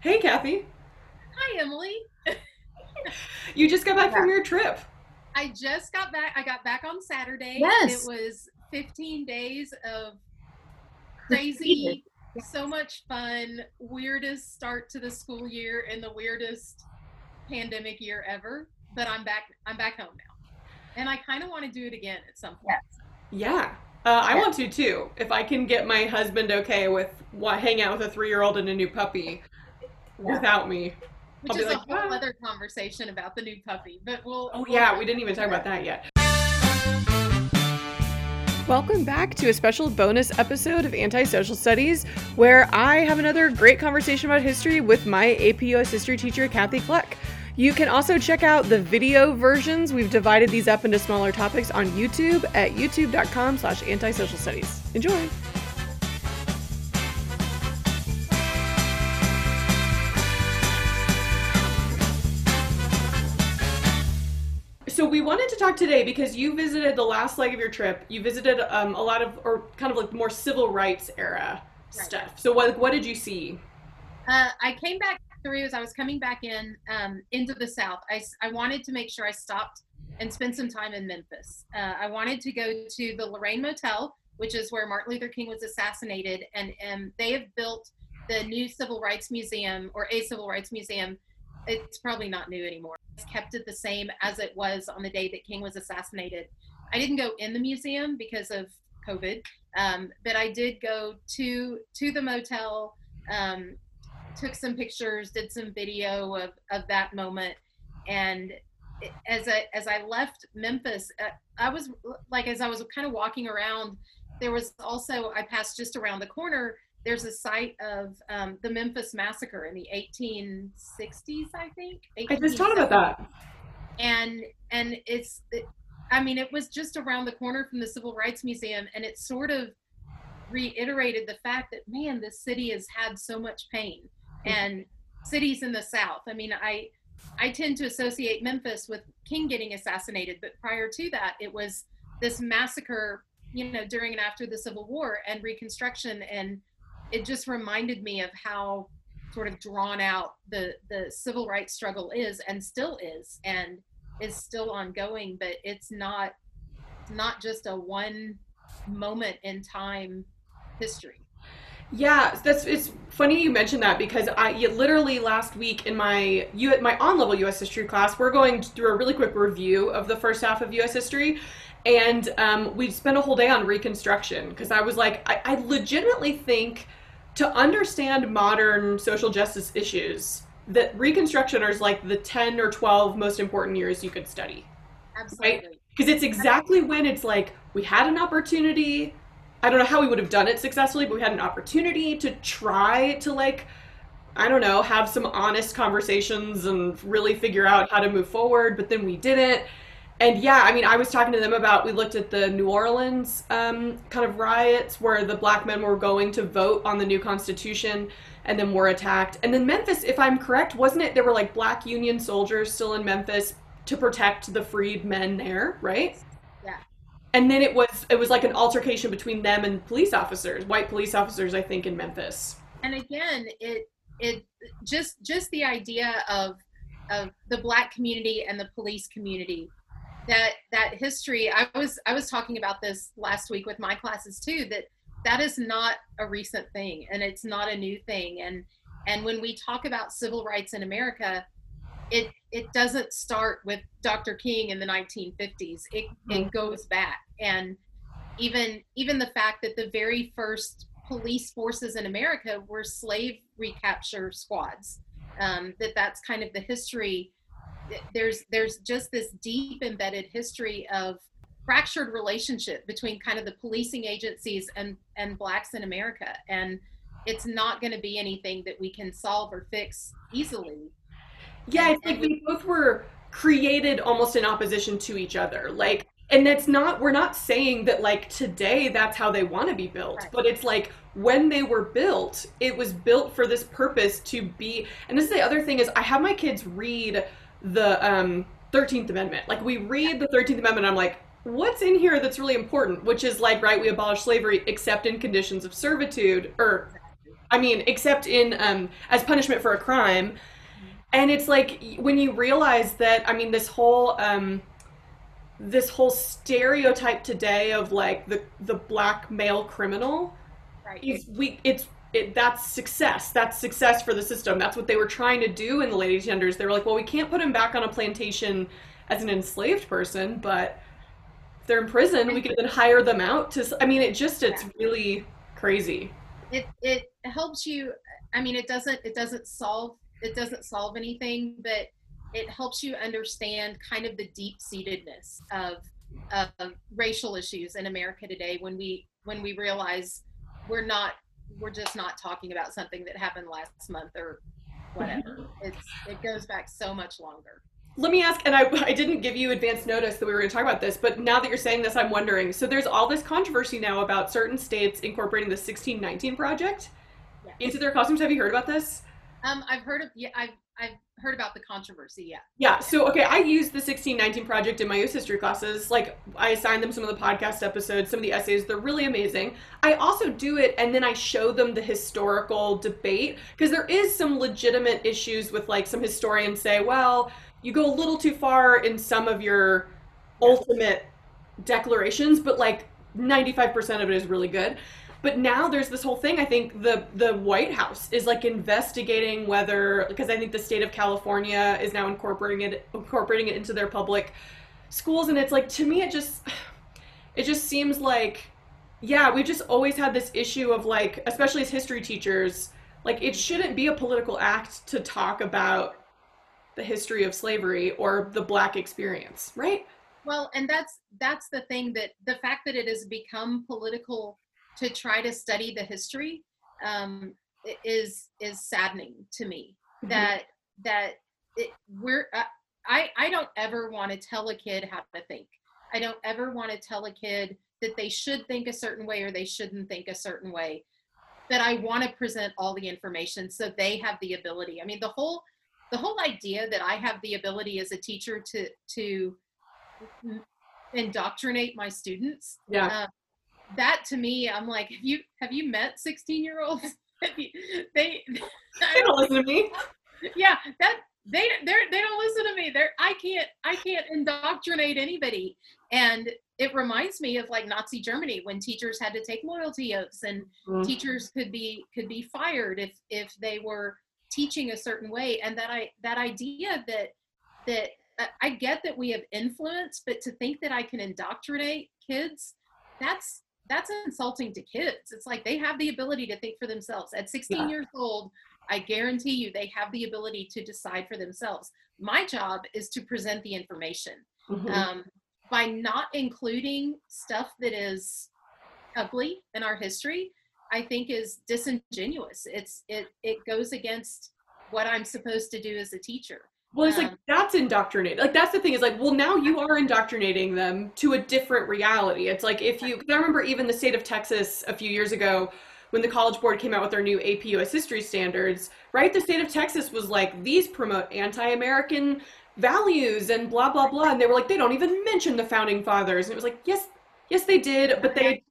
Hey, Cathy. Hi, Emily. You just got back from your trip. I just got back. I got back on Saturday. Yes. It was 15 days of crazy, so much fun, weirdest start to the school year and the weirdest pandemic year ever. But I'm back. I'm back home now, and I kind of want to do it again at some point. Yeah. Uh, I Yeah. want to too. If I can get my husband okay with what, hang out with a three year old and a new puppy Yeah. without me. Which I'll is like, a whole "Ah." other conversation about the new puppy. But we'll. Oh, we'll- yeah, we didn't even talk about that yet. Welcome back to a special bonus episode of Antisocial Studies, where I have another great conversation about history with my AP US history teacher, Cathy Cluck. You can also check out the video versions. We've divided these up into smaller topics on YouTube at youtube.com slash antisocial studies. Enjoy! So we wanted to talk today because you visited the last leg of your trip. You visited um, a lot of, or kind of like more civil rights era Right. stuff. So what what did you see? Uh, I came back through as I was coming back in um, into the South. I I wanted to make sure I stopped and spent some time in Memphis. Uh, I wanted to go to the Lorraine Motel, which is where Martin Luther King was assassinated, and, and they have built the new Civil Rights Museum or a Civil Rights Museum. It's probably not new anymore. It's kept it the same as it was on the day that King was assassinated. I didn't go in the museum because of COVID, um, but I did go to to the motel. Um, took some pictures, did some video of, of that moment, and as I as I left Memphis, uh, I was like as I was kind of walking around, there was also I passed just around the corner. There's a site of um, the Memphis massacre in the 1860s, I think. I just thought about that. and and it's it, i mean it was just around the corner from the civil rights museum and it sort of reiterated the fact that man this city has had so much pain and cities in the south i mean i i tend to associate memphis with king getting assassinated but prior to that it was this massacre you know during and after the civil war and reconstruction and it just reminded me of how sort of drawn out the the civil rights struggle is and still is and is still ongoing but it's not not just a one moment in time history Yeah, that's it's funny you mentioned that because I literally last week in my you my on level U.S. history class, we're going through a really quick review of the first half of U.S. history, and um, we spent a whole day on Reconstruction because I was like, I, I legitimately think to understand modern social justice issues that Reconstruction is like the ten or twelve most important years you could study absolutely. Because it's exactly when it's like we had an opportunity i don't know how we would have done it successfully but we had an opportunity to try to like i don't know have some honest conversations and really figure out how to move forward but then we didn't and yeah i mean i was talking to them about we looked at the new orleans um, kind of riots where the black men were going to vote on the new constitution and then were attacked and then memphis if i'm correct wasn't it there were like black union soldiers still in memphis to protect the freed men there, right? Yeah. And then it was it was like an altercation between them and police officers, white police officers, I think, in Memphis. and again it it just just the idea of of the black community and the police community that that history i was i was talking about this last week with my classes too that that is not a recent thing and it's not a new thing and and when we talk about civil rights in america it it doesn't start with dr king in the 1950s it it goes back and even even the fact that the very first police forces in America were slave recapture squads. Um, that that's kind of the history. There's there's just this deep embedded history of fractured relationship between kind of the policing agencies and and blacks in America, and it's not going to be anything that we can solve or fix easily. Yeah, it's like we both were created almost in opposition to each other. Like and it's not we're not saying that like today that's how they want to be built, Right. but it's like when they were built, it was built for this purpose to be and this is the other thing is I have my kids read the um 13th Amendment. Like we read the 13th Amendment, I'm like, what's in here that's really important? Which is like, right, we abolish slavery except in conditions of servitude or I mean, except in um, as punishment for a crime. And it's like when you realize that, I mean, this whole um, this whole stereotype today of like the the black male criminal right. is we it's it, that's success. That's success for the system. That's what they were trying to do in the late 1800s. They were like, well, we can't put him back on a plantation as an enslaved person, but if they're in prison, we can then hire them out to. I mean, it just it's Yeah. really crazy. it it helps you i mean it doesn't it doesn't solve it doesn't solve anything but it helps you understand kind of the deep seatedness of of racial issues in america today when we when we realize we're not we're just not talking about something that happened last month or whatever it's it goes back so much longer Let me ask, and I, I didn't give you advance notice that we were going to talk about this, but now that you're saying this, I'm wondering. So there's all this controversy now about certain states incorporating the 1619 project Yes. into their costumes. Have you heard about this? um i've heard of yeah i've i've heard about the controversy yeah Yeah, so okay, I used the 1619 project in my US history classes. Like I assigned them some of the podcast episodes, some of the essays, they're really amazing. I also do it and then I show them the historical debate because there is some legitimate issues with like some historians say, well, you go a little too far in some of your ultimate declarations, but like 95% of it is really good. But now there's this whole thing. I think the the White House is like investigating whether because I think the state of California is now incorporating it incorporating it into their public schools, and it's like to me it just it just seems like yeah we've just always had this issue of like especially as history teachers like it shouldn't be a political act to talk about the history of slavery or the black experience, right? Well, and that's that's the thing that the fact that it has become political to try to study the history um, is is saddening to me. That that it, we're uh, I I don't ever want to tell a kid how to think. I don't ever want to tell a kid that they should think a certain way or they shouldn't think a certain way. That I want to present all the information so they have the ability. I mean, the whole the whole idea that I have the ability as a teacher to to indoctrinate my students yeah. uh, that to me i'm like have you have you met 16 year olds they They don't listen to me. yeah that they they're they don't listen to me. They're i can't i can't indoctrinate anybody. And it reminds me of like nazi germany when teachers had to take loyalty oaths and mm. teachers could be could be fired if if they were teaching a certain way. And that i that idea that that I- i get that we have influence but to think that i can indoctrinate kids that's that's insulting to kids. It's like they have the ability to think for themselves. At 16 Yeah. years old i guarantee you they have the ability to decide for themselves. My job is to present the information Mhm. um, by not including stuff that is ugly in our history i think is disingenuous. It's it it goes against what i'm supposed to do as a teacher Well, it's like that's indoctrinated. Like that's the thing is like, well, now you are indoctrinating them to a different reality. It's like if you, 'cause I remember even the state of Texas a few years ago when the College Board came out with their new AP US history standards, right? The state of Texas was like, these promote anti-American values and blah blah blah, and they were like, they don't even mention the founding fathers, and it was like, yes, yes they did, but they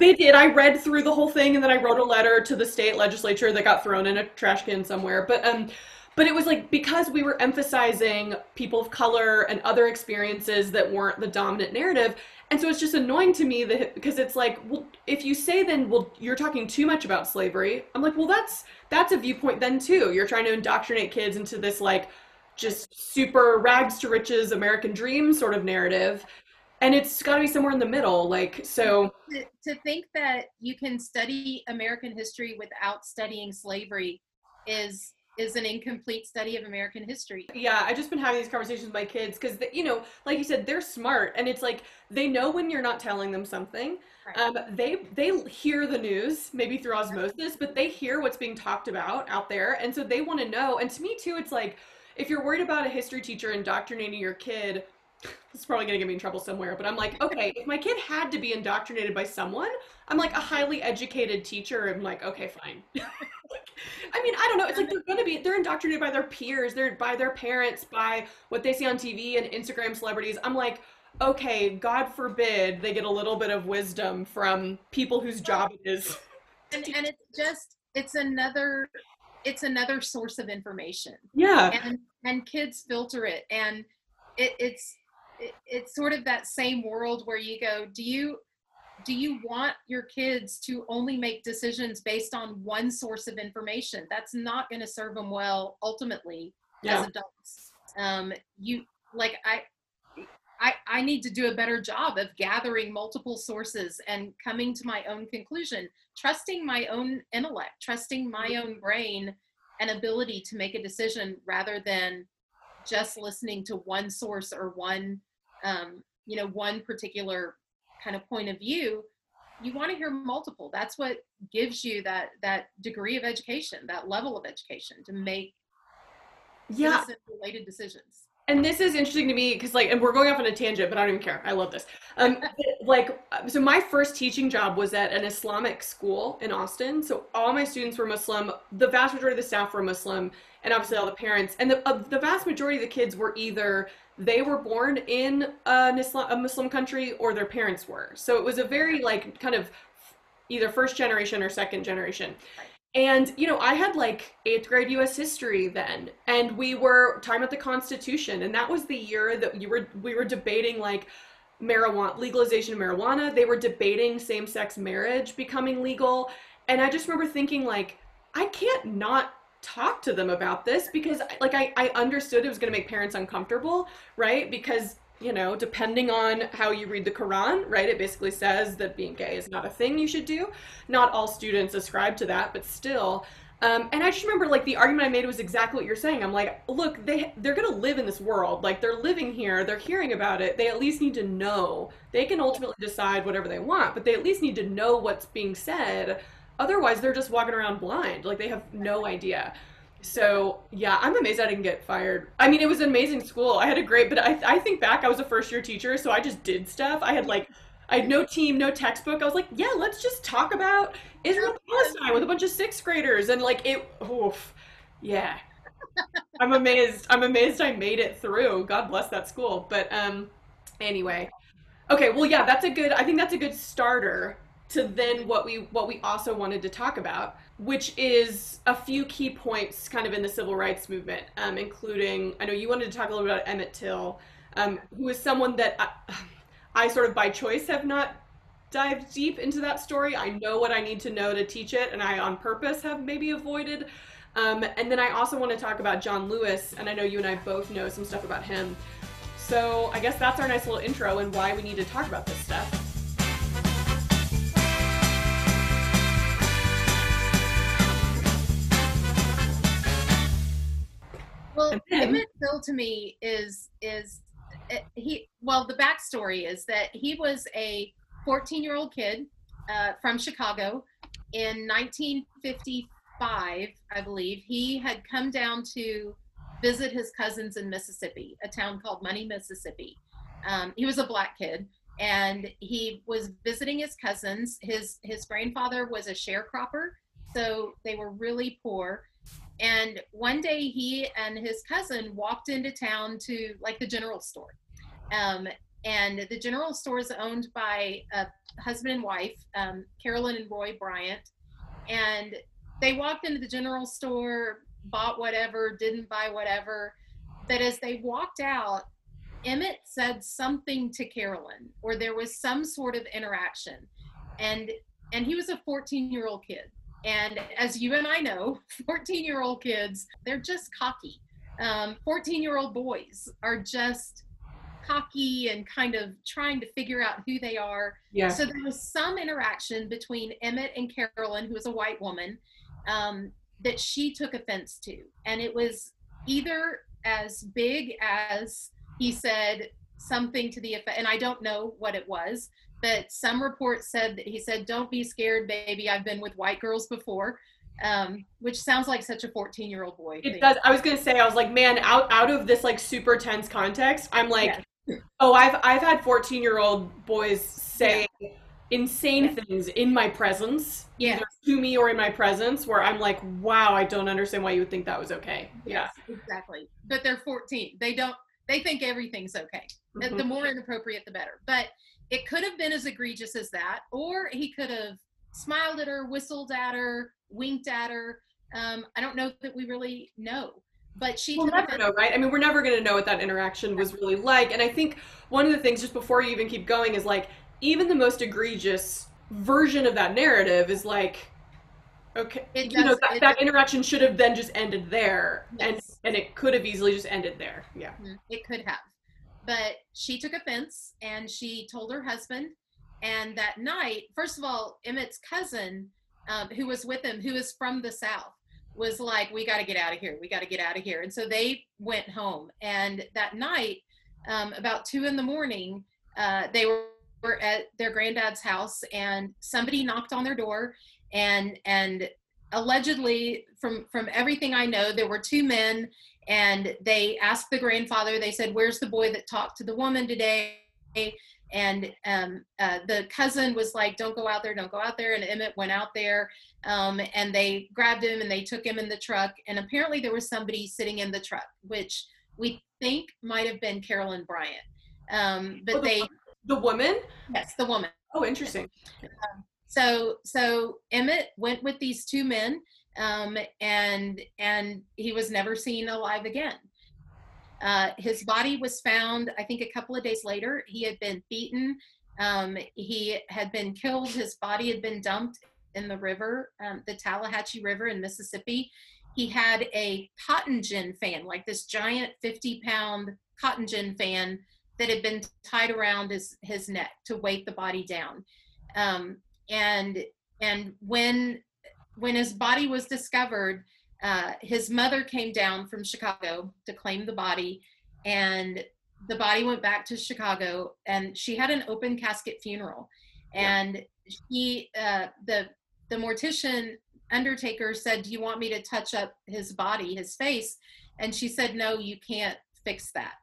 they did. I read through the whole thing and then I wrote a letter to the state legislature that got thrown in a trash can somewhere. But um but it was like because we were emphasizing people of color and other experiences that weren't the dominant narrative. And so it's just annoying to me that because it's like, well, if you say then, well, you're talking too much about slavery. I'm like, well, that's that's a viewpoint then too. You're trying to indoctrinate kids into this like just super rags to riches American dream sort of narrative. And it's got to be somewhere in the middle. Like, so to, to think that you can study american history without studying slavery is is an incomplete study of american history Yeah, I've just been having these conversations with my kids because, you know, like you said, they're smart, and it's like they know when you're not telling them something. Right. Um, they they hear the news maybe through osmosis, but they hear what's being talked about out there, and so they want to know. And to me too, it's like if you're worried about a history teacher indoctrinating your kid, this is probably gonna get me in trouble somewhere. But I'm like, okay, if my kid had to be indoctrinated by someone, I'm like a highly educated teacher. I'm like, okay, fine. I mean, I don't know. It's like they're gonna be they're indoctrinated by their peers, they're by their parents, by what they see on TV and Instagram celebrities. I'm like, okay, God forbid they get a little bit of wisdom from people whose job it is. and and it's just it's another it's another source of information Yeah. and and kids filter it and it, it's it, it's sort of that same world where you go do you do you want your kids to only make decisions based on one source of information that's not going to serve them well ultimately Yeah. as adults um you like i I, I need to do a better job of gathering multiple sources and coming to my own conclusion, trusting my own intellect, trusting my own brain and ability to make a decision rather than just listening to one source or one, um, you know, one particular kind of point of view. You want to hear multiple. That's what gives you that that degree of education, that level of education to make Yeah. related decisions. And this is interesting to me because, like, and we're going off on a tangent, but I don't even care. I love this. Um, like, so my first teaching job was at an Islamic school in Austin. So all my students were Muslim. The vast majority of the staff were Muslim, and obviously all the parents. And the uh, the vast majority of the kids were either they were born in an Islam, a Muslim country or their parents were. So it was a very like kind of either first generation or second generation. And you know, I had like eighth grade U.S. history then, and we were talking about the Constitution, and that was the year that you were we were debating like marijuana legalization of marijuana. They were debating same-sex marriage becoming legal, and I just remember thinking like, I can't not talk to them about this because like I, I understood it was going to make parents uncomfortable, right? Because you know, depending on how you read the Quran, right, it basically says that being gay is not a thing you should do. Not all students ascribe to that, but still. Um, and I just remember, like, the argument I made was exactly what you're saying. I'm like, look, they they're gonna live in this world. Like, they're living here. They're hearing about it. They at least need to know. They can ultimately decide whatever they want, but they at least need to know what's being said. Otherwise, they're just walking around blind. Like, they have no idea. So yeah, I'm amazed I didn't get fired. I mean, it was an amazing school. I had a great, but I I think back, I was a first year teacher, so I just did stuff. I had like, I had no team, no textbook. I was like, yeah, let's just talk about Israel Palestine with a bunch of sixth graders, and like it. Oof, yeah. I'm amazed. I'm amazed I made it through. God bless that school. But um, anyway, okay. Well, yeah, that's a good. I think that's a good starter to then what we what we also wanted to talk about which is a few key points kind of in the civil rights movement um, including i know you wanted to talk a little bit about emmett till um, who is someone that I, I sort of by choice have not dived deep into that story. I know what i need to know to teach it and i on purpose have maybe avoided. Um, and then i also want to talk about john lewis and i know you and i both know some stuff about him. So i guess that's our nice little intro and why we need to talk about this stuff Well, Emmett Till to me is is uh, he. Well, the backstory is that he was a 14 year old kid uh, from Chicago in 1955, I believe. He had come down to visit his cousins in Mississippi, a town called Money, Mississippi. Um, he was a black kid, and he was visiting his cousins. His his grandfather was a sharecropper, so they were really poor and one day he and his cousin walked into town to like the general store. Um, and the general store is owned by a husband and wife um, carolyn and roy bryant. And they walked into the general store bought whatever didn't buy whatever. But as they walked out emmett said something to carolyn or there was some sort of interaction. And and he was a 14 year old kid and as you and I know, 14 year old kids, they're just cocky. 14 um, year old boys are just cocky and kind of trying to figure out who they are. yeah So there was some interaction between Emmett and Carolyn, who was a white woman, um, that she took offense to. And it was either as big as he said something to the effect, and I don't know what it was, but some report said that he said, Don't be scared, baby. I've been with white girls before. Um, which sounds like such a 14 year old boy. It thing. does. I was gonna say, I was like, man, out out of this like super tense context, I'm like, oh, I've I've had 14 year old boys say insane things in my presence, Yeah. either to me or in my presence, where I'm like, wow, I don't understand why you would think that was okay. Yeah. Yes, exactly. But they're 14. They don't. They think everything's okay. The- The more inappropriate, the better. But it could have been as egregious as that, or he could have smiled at her, whistled at her, winked at her. Um, I don't know that we really know. But she we'll never know, right? I mean, we're never going to know what that interaction was really like. And I think one of the things, just before you even keep going, is like even the most egregious version of that narrative is like, okay, does, you know, that, that interaction should have then just ended there, yes. and and it could have easily just ended there. Yeah, mm-hmm. it could have. But she took offense and she told her husband. And that night, first of all, Emmett's cousin, um, who was with him, who is from the South, was like, We got to get out of here. We got to get out of here. And so they went home. And that night, um, about two in the morning, uh, they were at their granddad's house and somebody knocked on their door and and allegedly from from everything i know there were two men and they asked the grandfather they said where's the boy that talked to the woman today? And um, uh, the cousin was like don't go out there don't go out there and emmett went out there um, and they grabbed him and they took him in the truck and apparently there was somebody sitting in the truck which we think might have been carolyn bryant um, but oh, the, they the woman? Yes the woman. Oh interesting. Um, so so emmett went with these two men um, and and he was never seen alive again. Uh, his body was found, I think, a couple of days later. He had been beaten. Um, he had been killed. His body had been dumped in the river, um, the Tallahatchie River in Mississippi. He had a cotton gin fan, like this giant 50 pound cotton gin fan that had been tied around his, his neck to weight the body down. Um, and and when when his body was discovered, uh, his mother came down from Chicago to claim the body, and the body went back to Chicago, and she had an open casket funeral, and he, uh, the the mortician undertaker said, "Do you want me to touch up his body, his face?" And she said, "No, you can't fix that."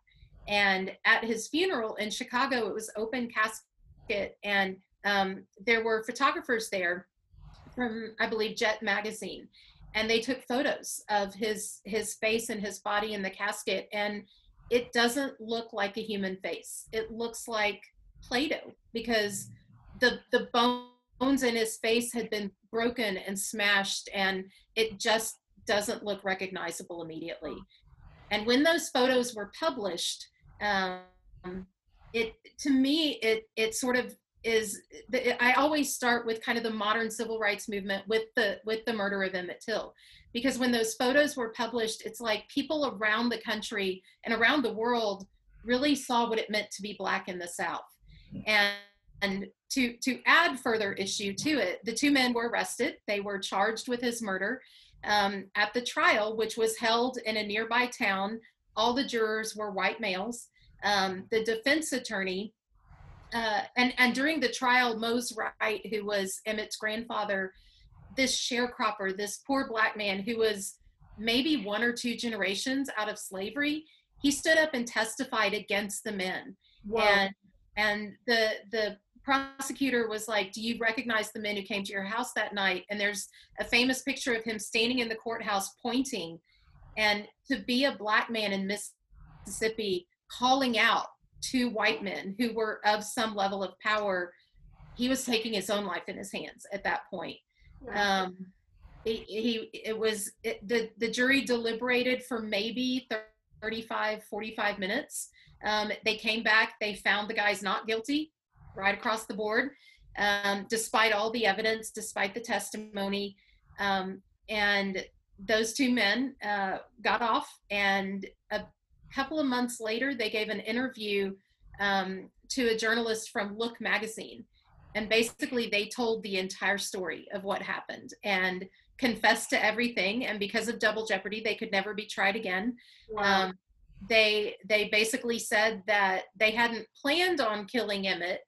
And at his funeral in Chicago, it was open casket, and um, there were photographers there from I believe Jet magazine, and they took photos of his his face and his body in the casket, and it doesn't look like a human face. It looks like Play-Doh because the the bones in his face had been broken and smashed, and it just doesn't look recognizable immediately. And when those photos were published, um, it to me it it sort of is the, I always start with kind of the modern civil rights movement with the with the murder of Emmett Till, because when those photos were published, it's like people around the country and around the world really saw what it meant to be black in the South, and and to to add further issue to it, the two men were arrested. They were charged with his murder um, at the trial, which was held in a nearby town. All the jurors were white males. Um, the defense attorney uh, and and during the trial, Mose Wright, who was Emmett's grandfather, this sharecropper, this poor black man who was maybe one or two generations out of slavery, he stood up and testified against the men. Wow. And and the the prosecutor was like, "Do you recognize the men who came to your house that night?" And there's a famous picture of him standing in the courthouse pointing. And to be a black man in Mississippi calling out two white men who were of some level of power, he was taking his own life in his hands at that point. Um, he, he, it was it, the the jury deliberated for maybe 35 45 minutes. Um, they came back they found the guys not guilty right across the board um, despite all the evidence despite the testimony. Um, and those two men uh, got off and couple of months later, they gave an interview um, to a journalist from Look magazine. And basically, they told the entire story of what happened and confessed to everything. And because of double jeopardy, they could never be tried again. Wow. Um, they they basically said that they hadn't planned on killing Emmett,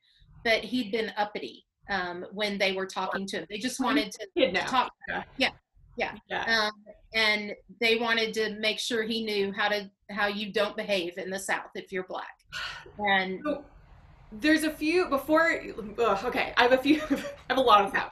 but he'd been uppity um, when they were talking to him. They just wanted to, to talk. Yeah, yeah. Yeah. Um, and they wanted to make sure he knew how to how you don't behave in the South if you're black. And so, there's a few before. Ugh, okay, I have a few. I have a lot of them.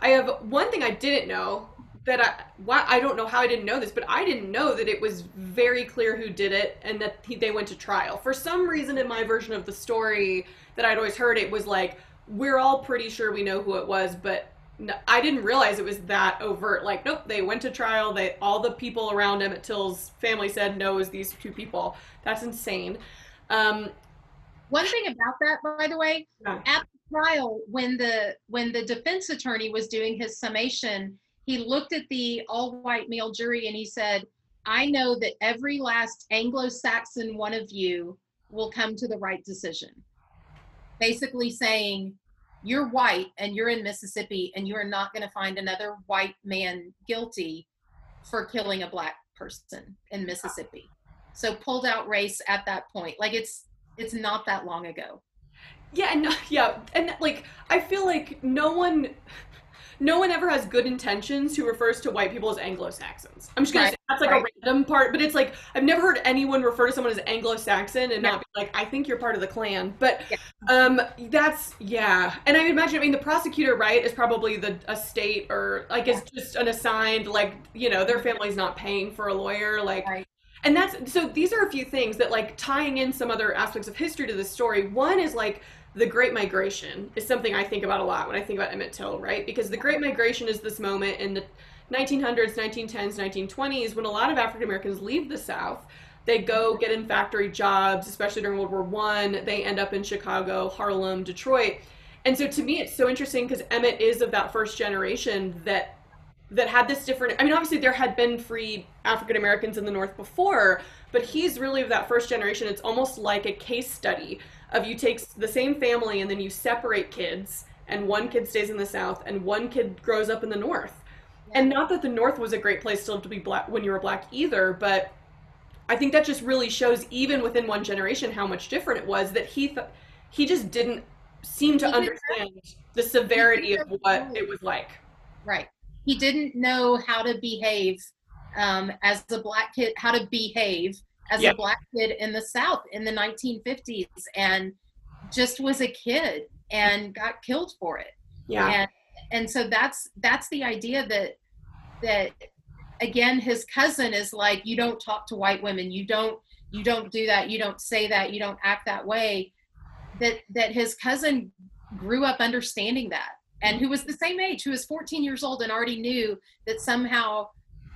I have one thing I didn't know that I why I don't know how I didn't know this, but I didn't know that it was very clear who did it and that he, they went to trial. For some reason, in my version of the story that I'd always heard, it was like we're all pretty sure we know who it was, but I didn't realize it was that overt. Like, nope, they went to trial. They all the people around Emmett Till's family said no, is these two people. That's insane. Um, One thing about that, by the way, Yeah. at the trial, when the when the defense attorney was doing his summation, he looked at the all-white male jury and he said, "I know that every last Anglo-Saxon one of you will come to the right decision." Basically saying, "You're white and you're in Mississippi, and you are not going to find another white man guilty for killing a black person in Mississippi." So pulled out race at that point. Like it's it's not that long ago. Yeah, and yeah, and like I feel like no one, no one ever has good intentions who refers to white people as Anglo-Saxons. I'm just gonna Right, say that's like right. a random part, but it's like I've never heard anyone refer to someone as Anglo-Saxon and No. not be like, I think you're part of the Klan. But Yeah. um, that's yeah, and I imagine. I mean, the prosecutor, right, is probably the a state or like is just an assigned like you know their family's not paying for a lawyer like. Right. And that's so these are a few things that like tying in some other aspects of history to this story. One is like the Great Migration is something I think about a lot when I think about Emmett Till, right? Because the Great Migration is this moment in the 1900s, 1910s, 1920s when a lot of African Americans leave the South. They go get in factory jobs, especially during World War One. They end up in Chicago, Harlem, Detroit. And so to me it's so interesting because Emmett is of that first generation that that had this different I mean obviously there had been free African Americans in the North before, but he's really of that first generation. It's almost like a case study of you take the same family and then you separate kids and one kid stays in the South and one kid grows up in the North. And not that the North was a great place still to be black when you were black either, but I think that just really shows even within one generation how much different it was that he th- he just didn't seem to understand the severity of what it was like. Right. He didn't know how to behave um, as a black kid, how to behave as a black kid in the South in the 1950s, and just was a kid and got killed for it. Yeah. And and so that's that's the idea that that again his cousin is like you don't talk to white women. You don't you don't do that. You don't say that. You don't act that way. That that his cousin grew up understanding that and who was the same age who was 14 years old and already knew that somehow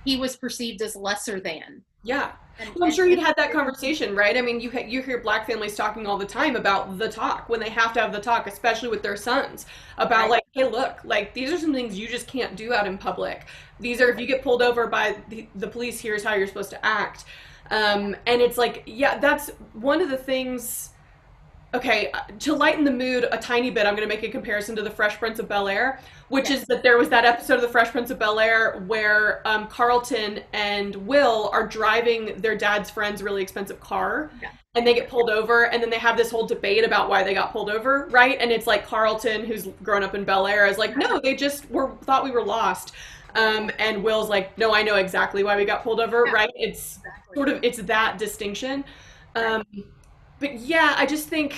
he was perceived as lesser than Yeah. and, Well, I'm sure you'd had that conversation, right? I mean, you ha- you hear black families talking all the time about the talk when they have to have the talk, especially with their sons, about Right. like, hey, look, like these are some things you just can't do out in public. These are if you get pulled over by the, the police, here's how you're supposed to act. Um, and it's like, yeah, that's one of the things. Okay, uh, to lighten the mood a tiny bit, I'm going to make a comparison to the Fresh Prince of Bel Air, which Yes. is that there was that episode of the Fresh Prince of Bel Air where um, Carlton and Will are driving their dad's friend's really expensive car, Yeah. and they get pulled over, and then they have this whole debate about why they got pulled over, right? And it's like Carlton, who's grown up in Bel Air, is like, no, they just were thought we were lost. Um, and Will's like, no, I know exactly why we got pulled over, Yeah. right? It's Exactly. sort of it's that distinction um but yeah i just think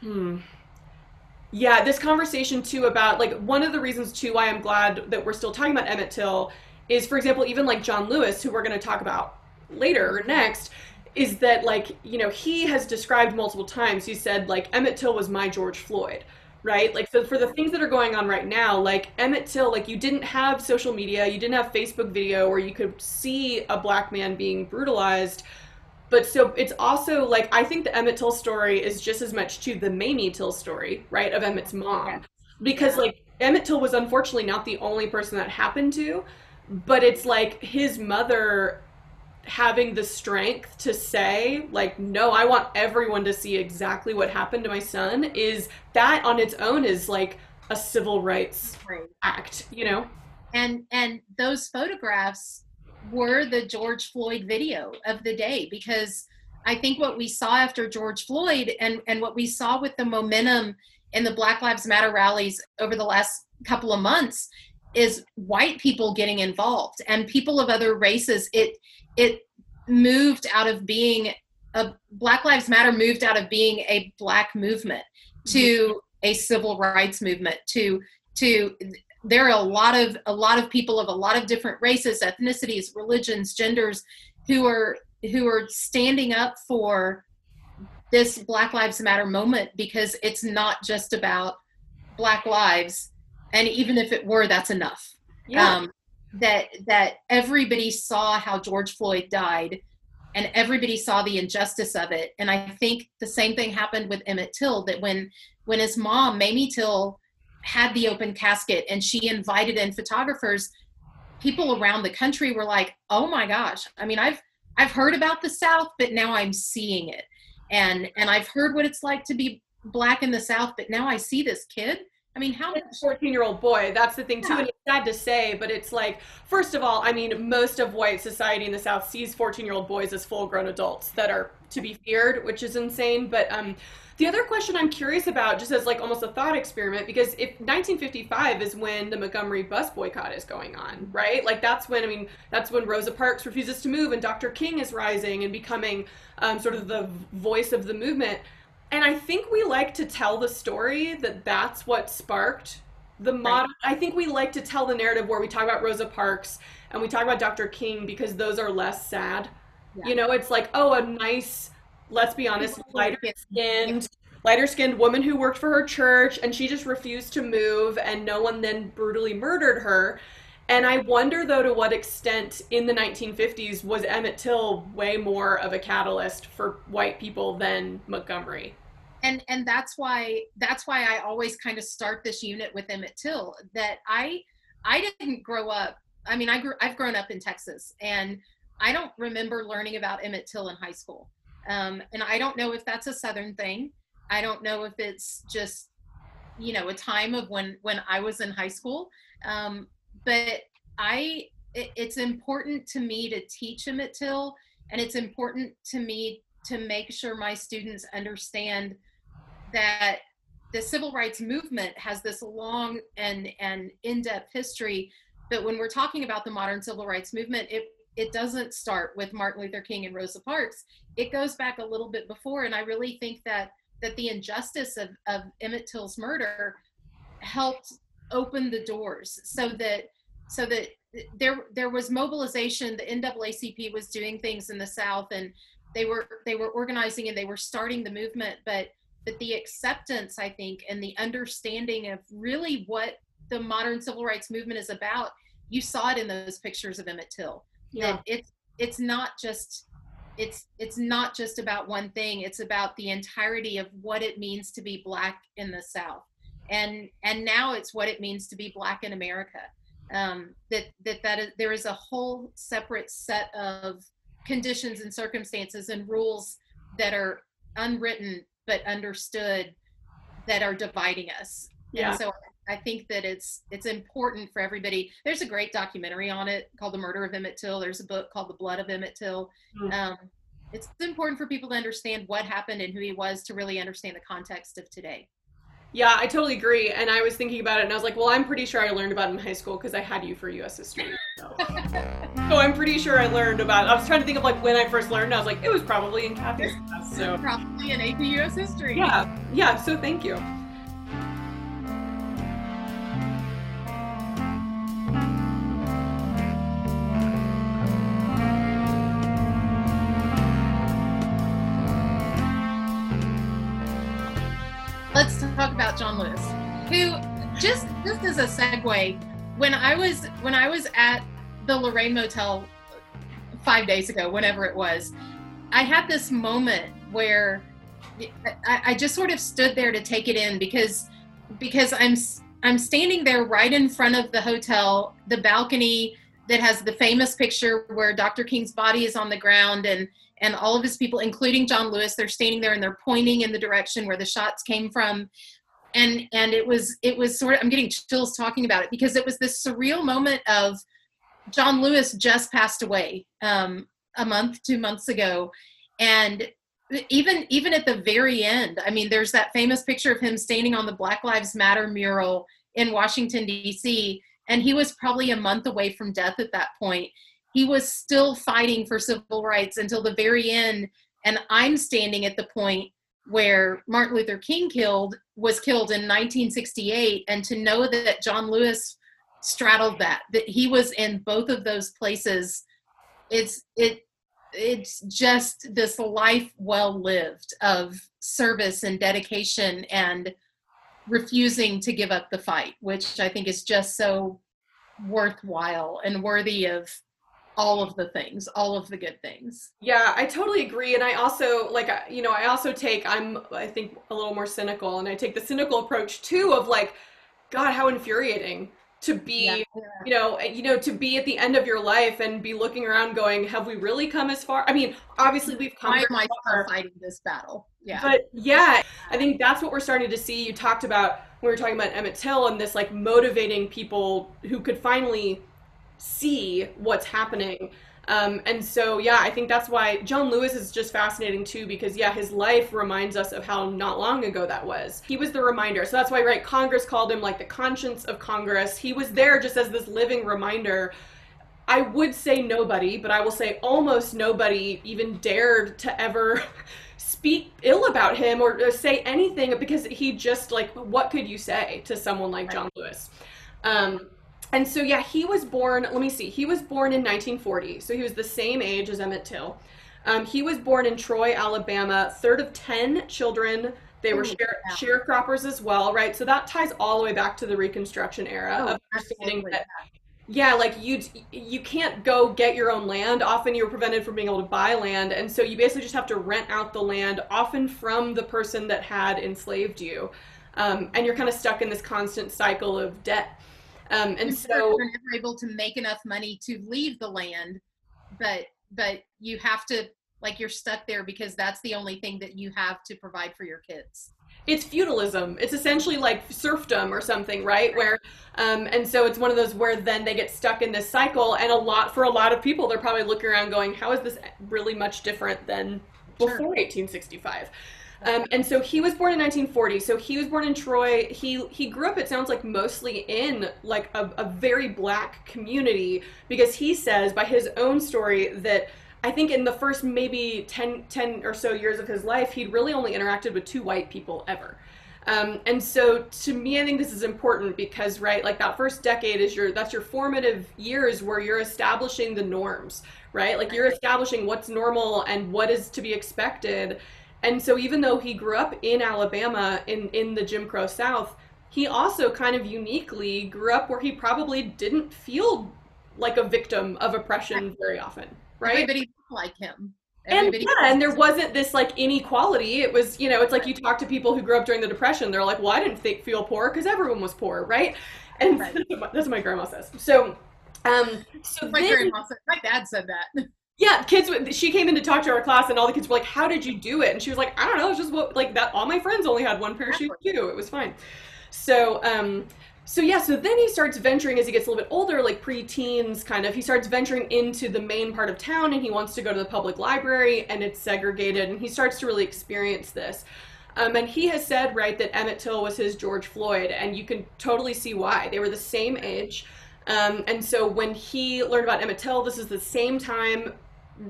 hmm. Yeah this conversation too about like one of the reasons too why i'm glad that we're still talking about emmett till is for example even like john lewis who we're going to talk about later or next is that like you know he has described multiple times he said like emmett till was my george floyd right? Like so for the things that are going on right now like emmett till like you didn't have social media you didn't have facebook video where you could see a black man being brutalized but so it's also like I think the Emmett Till story is just as much to the Mamie Till story, right, of Emmett's mom, Yeah. because Yeah. like Emmett Till was unfortunately not the only person that happened to, but it's like his mother having the strength to say like no i want everyone to see exactly what happened to my son is that on its own is like a civil rights Right. act you know and and those photographs were the George Floyd video of the day because I think what we saw after George Floyd and and what we saw with the momentum in the Black Lives Matter rallies over the last couple of months is white people getting involved and people of other races. It it moved out of being a Black Lives Matter moved out of being a black movement to mm-hmm. a civil rights movement to to there are a lot of a lot of people of a lot of different races ethnicities religions genders who are who are standing up for this black lives matter moment because it's not just about black lives. And even if it were that's enough. Yeah. um, that that everybody saw how george floyd died and everybody saw the injustice of it. And i think the same thing happened with emmett till that when when his mom mamie till had the open casket and she invited in photographers people around the country were like oh my gosh i mean i've i've heard about the south but now i'm seeing it and and i've heard what it's like to be black in the south but now i see this kid I mean, how much? 14 year old boy. That's the thing, too. Yeah. And it's sad to say, but it's like, first of all, I mean, most of white society in the South sees 14 year old boys as full grown adults that are to be feared, which is insane. But um, the other question I'm curious about, just as like almost a thought experiment, because if 1955 is when the Montgomery bus boycott is going on, right? Like that's when, I mean, that's when Rosa Parks refuses to move and Dr. King is rising and becoming um, sort of the voice of the movement and I think we like to tell the story that that's what sparked the model. Right. I think we like to tell the narrative where we talk about Rosa Parks and we talk about Dr. King because those are less sad. Yeah. You know, it's like, oh, a nice, let's be honest, lighter skinned, lighter skinned woman who worked for her church and she just refused to move and no one then brutally murdered her. And I wonder, though, to what extent in the 1950s was Emmett Till way more of a catalyst for white people than Montgomery? And and that's why that's why I always kind of start this unit with Emmett Till. That I I didn't grow up. I mean, I grew I've grown up in Texas, and I don't remember learning about Emmett Till in high school. Um, and I don't know if that's a Southern thing. I don't know if it's just you know a time of when when I was in high school. Um, but I it, it's important to me to teach Emmett Till, and it's important to me to make sure my students understand that the civil rights movement has this long and and in-depth history but when we're talking about the modern civil rights movement it it doesn't start with martin luther king and rosa parks. It goes back a little bit before and i really think that that the injustice of, of emmett till's murder helped open the doors so that so that there there was mobilization. The NAACP was doing things in the south and they were they were organizing and they were starting the movement but but the acceptance i think and the understanding of really what the modern civil rights movement is about you saw it in those pictures of emmett till yeah. that it's it's not just it's it's not just about one thing it's about the entirety of what it means to be black in the south and and now it's what it means to be black in america um, that that that is, there is a whole separate set of conditions and circumstances and rules that are unwritten but understood that are dividing us. Yeah. And so I think that it's it's important for everybody. There's a great documentary on it called The Murder of Emmett Till. There's a book called The Blood of Emmett Till. Mm. Um, it's important for people to understand what happened and who he was to really understand the context of today. Yeah, I totally agree. And I was thinking about it and I was like, well, I'm pretty sure I learned about it in high school because I had you for US history. So. so. I'm pretty sure I learned about it. I was trying to think of like when I first learned. I was like, it was probably in Cathy's class. So probably in AP US history. Yeah. Yeah. So thank you. Talk about John Lewis, who just just as a segue, when I was when I was at the Lorraine Motel five days ago, whenever it was, I had this moment where I, I just sort of stood there to take it in because because I'm I'm standing there right in front of the hotel, the balcony that has the famous picture where Dr. King's body is on the ground and and all of his people, including John Lewis, they're standing there and they're pointing in the direction where the shots came from. And and it was it was sort of I'm getting chills talking about it because it was this surreal moment of John Lewis just passed away um, a month, two months ago, and even even at the very end, I mean, there's that famous picture of him standing on the Black Lives Matter mural in Washington D.C. And he was probably a month away from death at that point he was still fighting for civil rights until the very end. And i'm standing at the point where martin luther king killed was killed in 1968 and to know that john lewis straddled that that he was in both of those places it's it it's just this life well lived of service and dedication and refusing to give up the fight, which I think is just so worthwhile and worthy of all of the things, all of the good things. Yeah, I totally agree. And I also, like, uh, you know, I also take, I'm, I think, a little more cynical, and I take the cynical approach too of like, God, how infuriating to be yeah. you know eh, you know to be at the end of your life and be looking around going have we really come as far i mean obviously we've come why am i still fighting this battle yeah but yeah i think that's what we're starting to see you talked about when we were talking about emmett till and this like motivating people who could finally see what's happening um, and so, yeah, I think that's why John Lewis is just fascinating too, because yeah, his life reminds us of how not long ago that was. He was the reminder. So that's why, right, Congress called him like the conscience of Congress. He was there just as this living reminder. I would say nobody, but I will say almost nobody even dared to ever speak ill about him or, or say anything because he just like, what could you say to someone like John Lewis? Um, and so, yeah, he was born, let me see, he was born in 1940. So he was the same age as Emmett Till. Um, he was born in Troy, Alabama, third of 10 children. They were share- sharecroppers as well, right? So that ties all the way back to the Reconstruction era oh, of understanding that, yeah, like you you can't go get your own land. Often you're prevented from being able to buy land, and so you basically just have to rent out the land, often from the person that had enslaved you, um, and you're kind of stuck in this constant cycle of debt. Um, and so you're never able to make enough money to leave the land, but but you have to like you're stuck there because that's the only thing that you have to provide for your kids. It's feudalism. It's essentially like serfdom or something right? Where um, and so it's one of those where then they get stuck in this cycle and a lot for a lot of people they're probably looking around going how is this really much different than before sure. 1865 um, and so he was born in 1940. So he was born in Troy. He he grew up. It sounds like mostly in like a, a very black community because he says by his own story that I think in the first maybe 10, 10 or so years of his life, he'd really only interacted with two white people ever. Um, and so to me, I think this is important because, right, like that first decade is your, that's your formative years where you're establishing the norms, right? Like you're establishing what's normal and what is to be expected. And so even though he grew up in Alabama in, in the Jim Crow South, he also kind of uniquely grew up where he probably didn't feel like a victim of oppression very often, right? Everybody like him. Everybody and yeah, and there wasn't this like inequality. It was, you know, it's like you talk to people who grew up during the depression. They're like, "Well, I didn't think, feel poor because everyone was poor, right?" And right. that's what my grandma says. So, um, so my then, grandma said, my dad said that. Yeah, kids. She came in to talk to our class, and all the kids were like, "How did you do it?" And she was like, "I don't know. It's just what like that. All my friends only had one pair of shoes too. It was fine." So, um, so yeah. So then he starts venturing as he gets a little bit older, like pre-teens, kind of. He starts venturing into the main part of town, and he wants to go to the public library, and it's segregated, and he starts to really experience this. Um, and he has said, right, that Emmett Till was his George Floyd, and you can totally see why. They were the same age. Um, and so when he learned about Emmett Till, this is the same time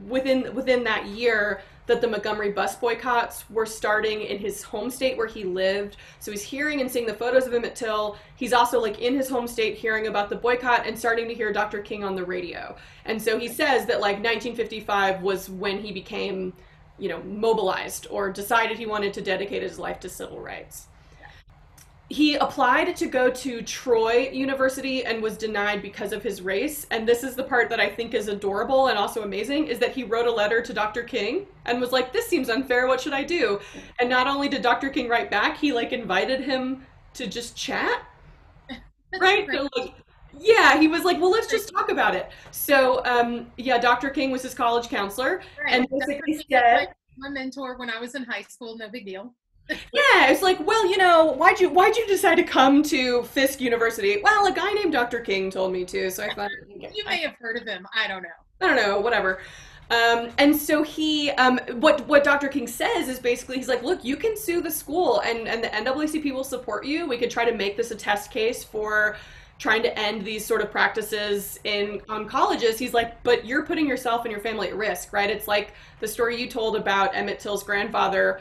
within within that year that the Montgomery bus boycotts were starting in his home state where he lived. So he's hearing and seeing the photos of Emmett Till. He's also like in his home state hearing about the boycott and starting to hear Dr. King on the radio. And so he says that like 1955 was when he became, you know, mobilized or decided he wanted to dedicate his life to civil rights he applied to go to Troy University and was denied because of his race. And this is the part that I think is adorable and also amazing is that he wrote a letter to Dr. King and was like, "This seems unfair. What should I do?" And not only did Dr. King write back, he like invited him to just chat. right? So, like, yeah, he was like, "Well, let's just talk about it." So, um, yeah, Dr. King was his college counselor right. and basically said, "My mentor when I was in high school. No big deal." Yeah, it's like, well, you know, why'd you why'd you decide to come to Fisk University? Well, a guy named Dr. King told me to, so I thought you may have heard of him. I don't know. I don't know, whatever. Um, and so he, um, what what Dr. King says is basically he's like, look, you can sue the school, and and the NAACP will support you. We could try to make this a test case for trying to end these sort of practices in on colleges he's like but you're putting yourself and your family at risk right it's like the story you told about emmett till's grandfather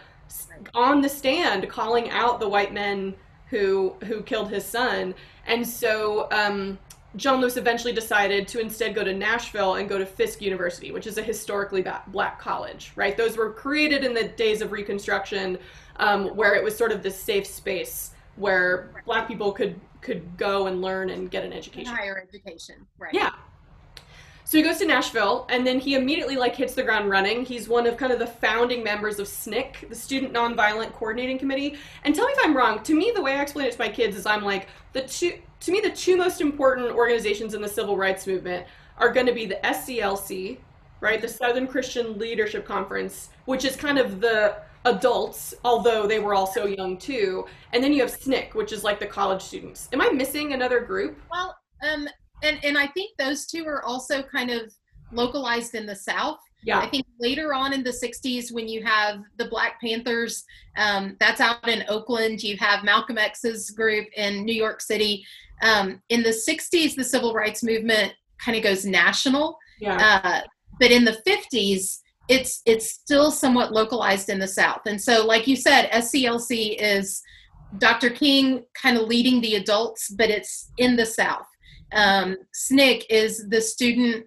on the stand calling out the white men who who killed his son. And so um, John Lewis eventually decided to instead go to Nashville and go to Fisk University, which is a historically black college, right? Those were created in the days of Reconstruction, um, where it was sort of this safe space where black people could could go and learn and get an education. Higher education, right? Yeah. So he goes to Nashville and then he immediately like hits the ground running. He's one of kind of the founding members of SNCC, the Student Nonviolent Coordinating Committee. And tell me if I'm wrong. To me, the way I explain it to my kids is I'm like the two to me the two most important organizations in the civil rights movement are going to be the SCLC, right? The Southern Christian Leadership Conference, which is kind of the adults, although they were also young too. And then you have SNCC, which is like the college students. Am I missing another group? Well, um, and and I think those two are also kind of localized in the South. Yeah. I think later on in the 60s, when you have the Black Panthers, um, that's out in Oakland. You have Malcolm X's group in New York City. Um, in the 60s, the civil rights movement kind of goes national. Yeah. Uh, but in the 50s, it's it's still somewhat localized in the South. And so, like you said, SCLC is Dr. King kind of leading the adults, but it's in the South. Um, SNCC is the student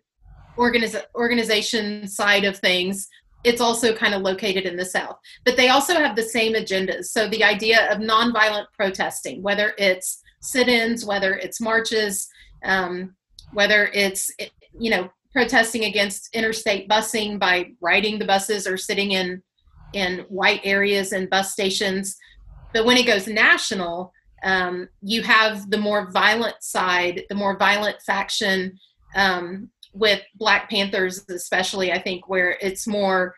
organiz- organization side of things. It's also kind of located in the South, but they also have the same agendas. So the idea of nonviolent protesting, whether it's sit-ins, whether it's marches, um, whether it's you know protesting against interstate busing by riding the buses or sitting in in white areas and bus stations. But when it goes national, um, you have the more violent side, the more violent faction um, with Black Panthers, especially. I think where it's more,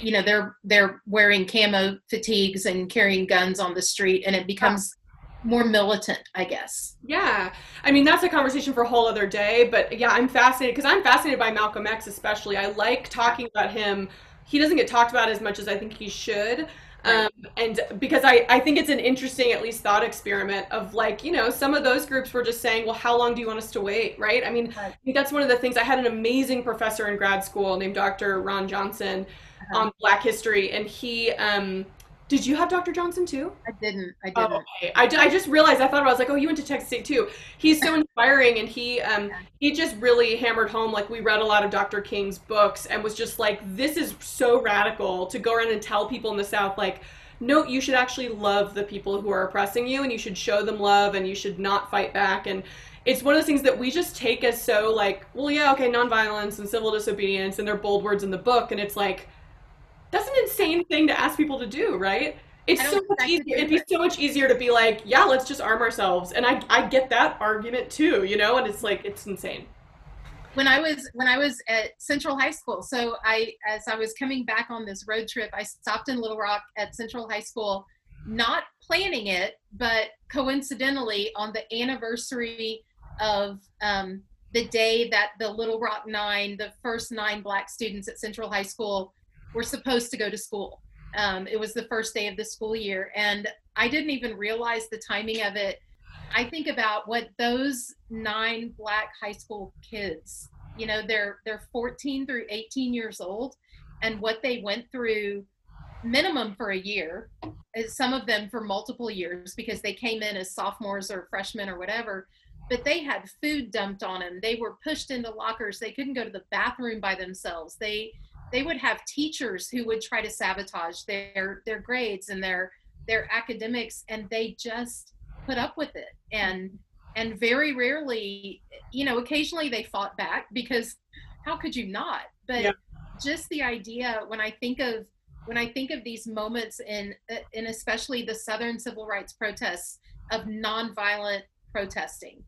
you know, they're they're wearing camo fatigues and carrying guns on the street, and it becomes more militant, I guess. Yeah. I mean, that's a conversation for a whole other day. But yeah, I'm fascinated because I'm fascinated by Malcolm X, especially. I like talking about him. He doesn't get talked about as much as I think he should. Um, and because I, I think it's an interesting, at least thought experiment of like, you know, some of those groups were just saying, well, how long do you want us to wait? Right. I mean, I think that's one of the things I had an amazing professor in grad school named Dr. Ron Johnson uh-huh. on black history. And he, um, did you have Dr. Johnson too? I didn't. I didn't. Oh, okay. I, I just realized. I thought about I was like, oh, you went to Texas State too. He's so inspiring, and he um he just really hammered home. Like we read a lot of Dr. King's books, and was just like, this is so radical to go around and tell people in the South like. No, you should actually love the people who are oppressing you, and you should show them love, and you should not fight back. And it's one of those things that we just take as so like, well, yeah, okay, nonviolence and civil disobedience, and they're bold words in the book, and it's like, that's an insane thing to ask people to do, right? It's so much easier. It'd be so much easier to be like, yeah, let's just arm ourselves. And I, I get that argument too, you know. And it's like, it's insane. When I was when I was at Central High School, so I as I was coming back on this road trip, I stopped in Little Rock at Central High School, not planning it, but coincidentally on the anniversary of um, the day that the Little Rock Nine, the first nine Black students at Central High School, were supposed to go to school. Um, it was the first day of the school year, and I didn't even realize the timing of it. I think about what those nine black high school kids, you know, they're they're 14 through 18 years old, and what they went through minimum for a year, some of them for multiple years because they came in as sophomores or freshmen or whatever. But they had food dumped on them. They were pushed into lockers. They couldn't go to the bathroom by themselves. They they would have teachers who would try to sabotage their their grades and their their academics and they just put up with it and and very rarely you know occasionally they fought back because how could you not but yeah. just the idea when i think of when i think of these moments in in especially the southern civil rights protests of nonviolent protesting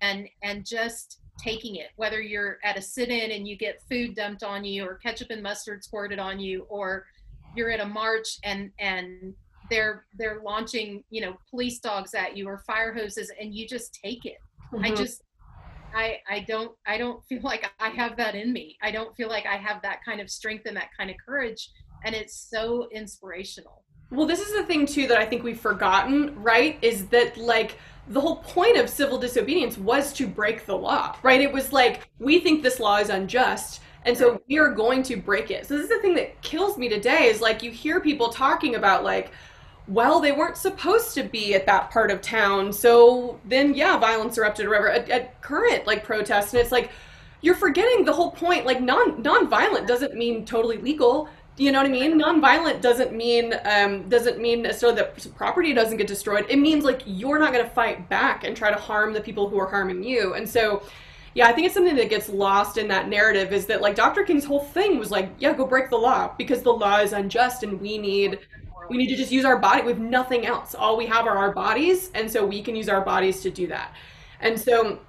and and just taking it, whether you're at a sit in and you get food dumped on you or ketchup and mustard squirted on you, or you're at a march and, and they're they're launching you know police dogs at you or fire hoses and you just take it. Mm-hmm. i just i i don't i don't feel like i have that in me. I don't feel like i have that kind of strength and that kind of courage and it's so inspirational. Well this is the thing too that i think we've forgotten right is that like the whole point of civil disobedience was to break the law, right? It was like, we think this law is unjust, and so we are going to break it. So this is the thing that kills me today is like you hear people talking about like, well, they weren't supposed to be at that part of town, so then yeah, violence erupted or whatever. At, at current like protests, and it's like you're forgetting the whole point. Like non non-violent doesn't mean totally legal You know what I mean? Nonviolent doesn't mean um, doesn't mean so that property doesn't get destroyed. It means like you're not going to fight back and try to harm the people who are harming you. And so, yeah, I think it's something that gets lost in that narrative is that like Dr. King's whole thing was like, yeah, go break the law because the law is unjust and we need we need to just use our body. Have nothing else. All we have are our bodies, and so we can use our bodies to do that. And so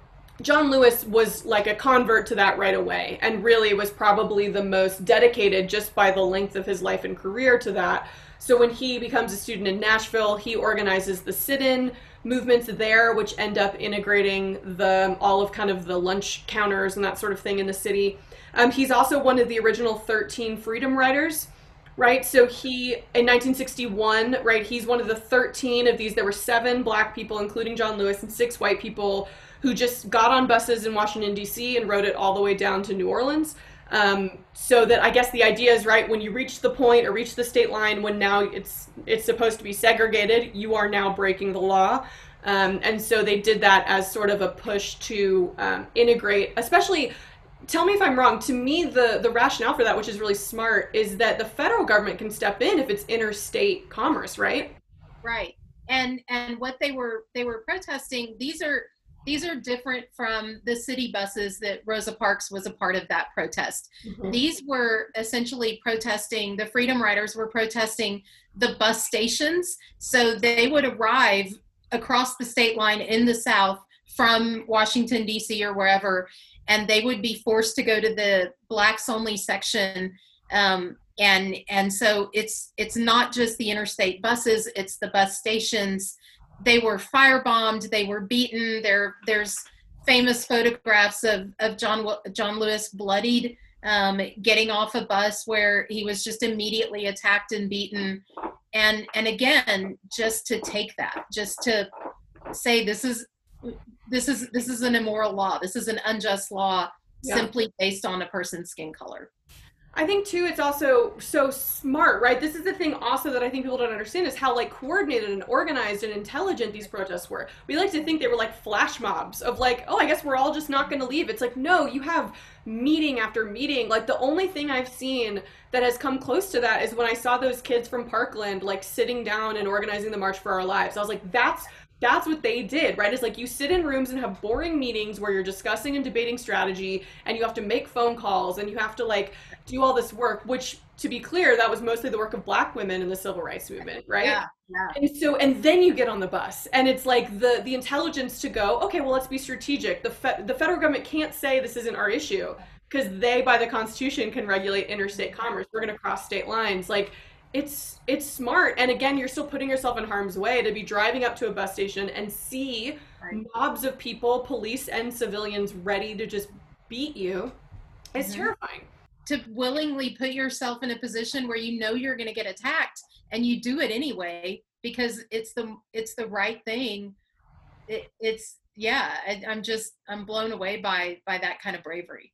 John Lewis was like a convert to that right away and really was probably the most dedicated just by the length of his life and career to that. So when he becomes a student in Nashville, he organizes the sit-in movements there, which end up integrating the all of kind of the lunch counters and that sort of thing in the city. Um, he's also one of the original 13 Freedom Riders, right? So he in 1961, right? He's one of the 13 of these. There were seven black people, including John Lewis, and six white people who just got on buses in Washington, D.C. and rode it all the way down to New Orleans. Um, so that I guess the idea is right when you reach the point or reach the state line when now it's it's supposed to be segregated, you are now breaking the law. Um, and so they did that as sort of a push to um, integrate, especially. Tell me if I'm wrong. To me, the the rationale for that, which is really smart, is that the federal government can step in if it's interstate commerce, right? Right. And and what they were they were protesting. These are these are different from the city buses that Rosa Parks was a part of that protest. Mm-hmm. These were essentially protesting, the Freedom Riders were protesting the bus stations. So they would arrive across the state line in the South from Washington, D.C., or wherever, and they would be forced to go to the blacks only section. Um, and and so it's it's not just the interstate buses it's the bus stations they were firebombed, they were beaten. There, there's famous photographs of, of John John Lewis bloodied, um, getting off a bus where he was just immediately attacked and beaten. And and again, just to take that, just to say this is this is this is an immoral law. This is an unjust law yeah. simply based on a person's skin color. I think too it's also so smart, right? This is the thing also that I think people don't understand is how like coordinated and organized and intelligent these protests were. We like to think they were like flash mobs of like, oh, I guess we're all just not going to leave. It's like, no, you have meeting after meeting. Like the only thing I've seen that has come close to that is when I saw those kids from Parkland like sitting down and organizing the March for Our Lives. I was like, that's that's what they did, right? It's like you sit in rooms and have boring meetings where you're discussing and debating strategy and you have to make phone calls and you have to like do all this work, which to be clear, that was mostly the work of black women in the civil rights movement, right? Yeah, yeah. And so, and then you get on the bus, and it's like the the intelligence to go, okay, well, let's be strategic. The fe- the federal government can't say this isn't our issue because they, by the Constitution, can regulate interstate commerce. We're going to cross state lines, like it's it's smart and again you're still putting yourself in harm's way to be driving up to a bus station and see right. mobs of people police and civilians ready to just beat you it's mm-hmm. terrifying to willingly put yourself in a position where you know you're going to get attacked and you do it anyway because it's the it's the right thing it, it's yeah I, i'm just i'm blown away by by that kind of bravery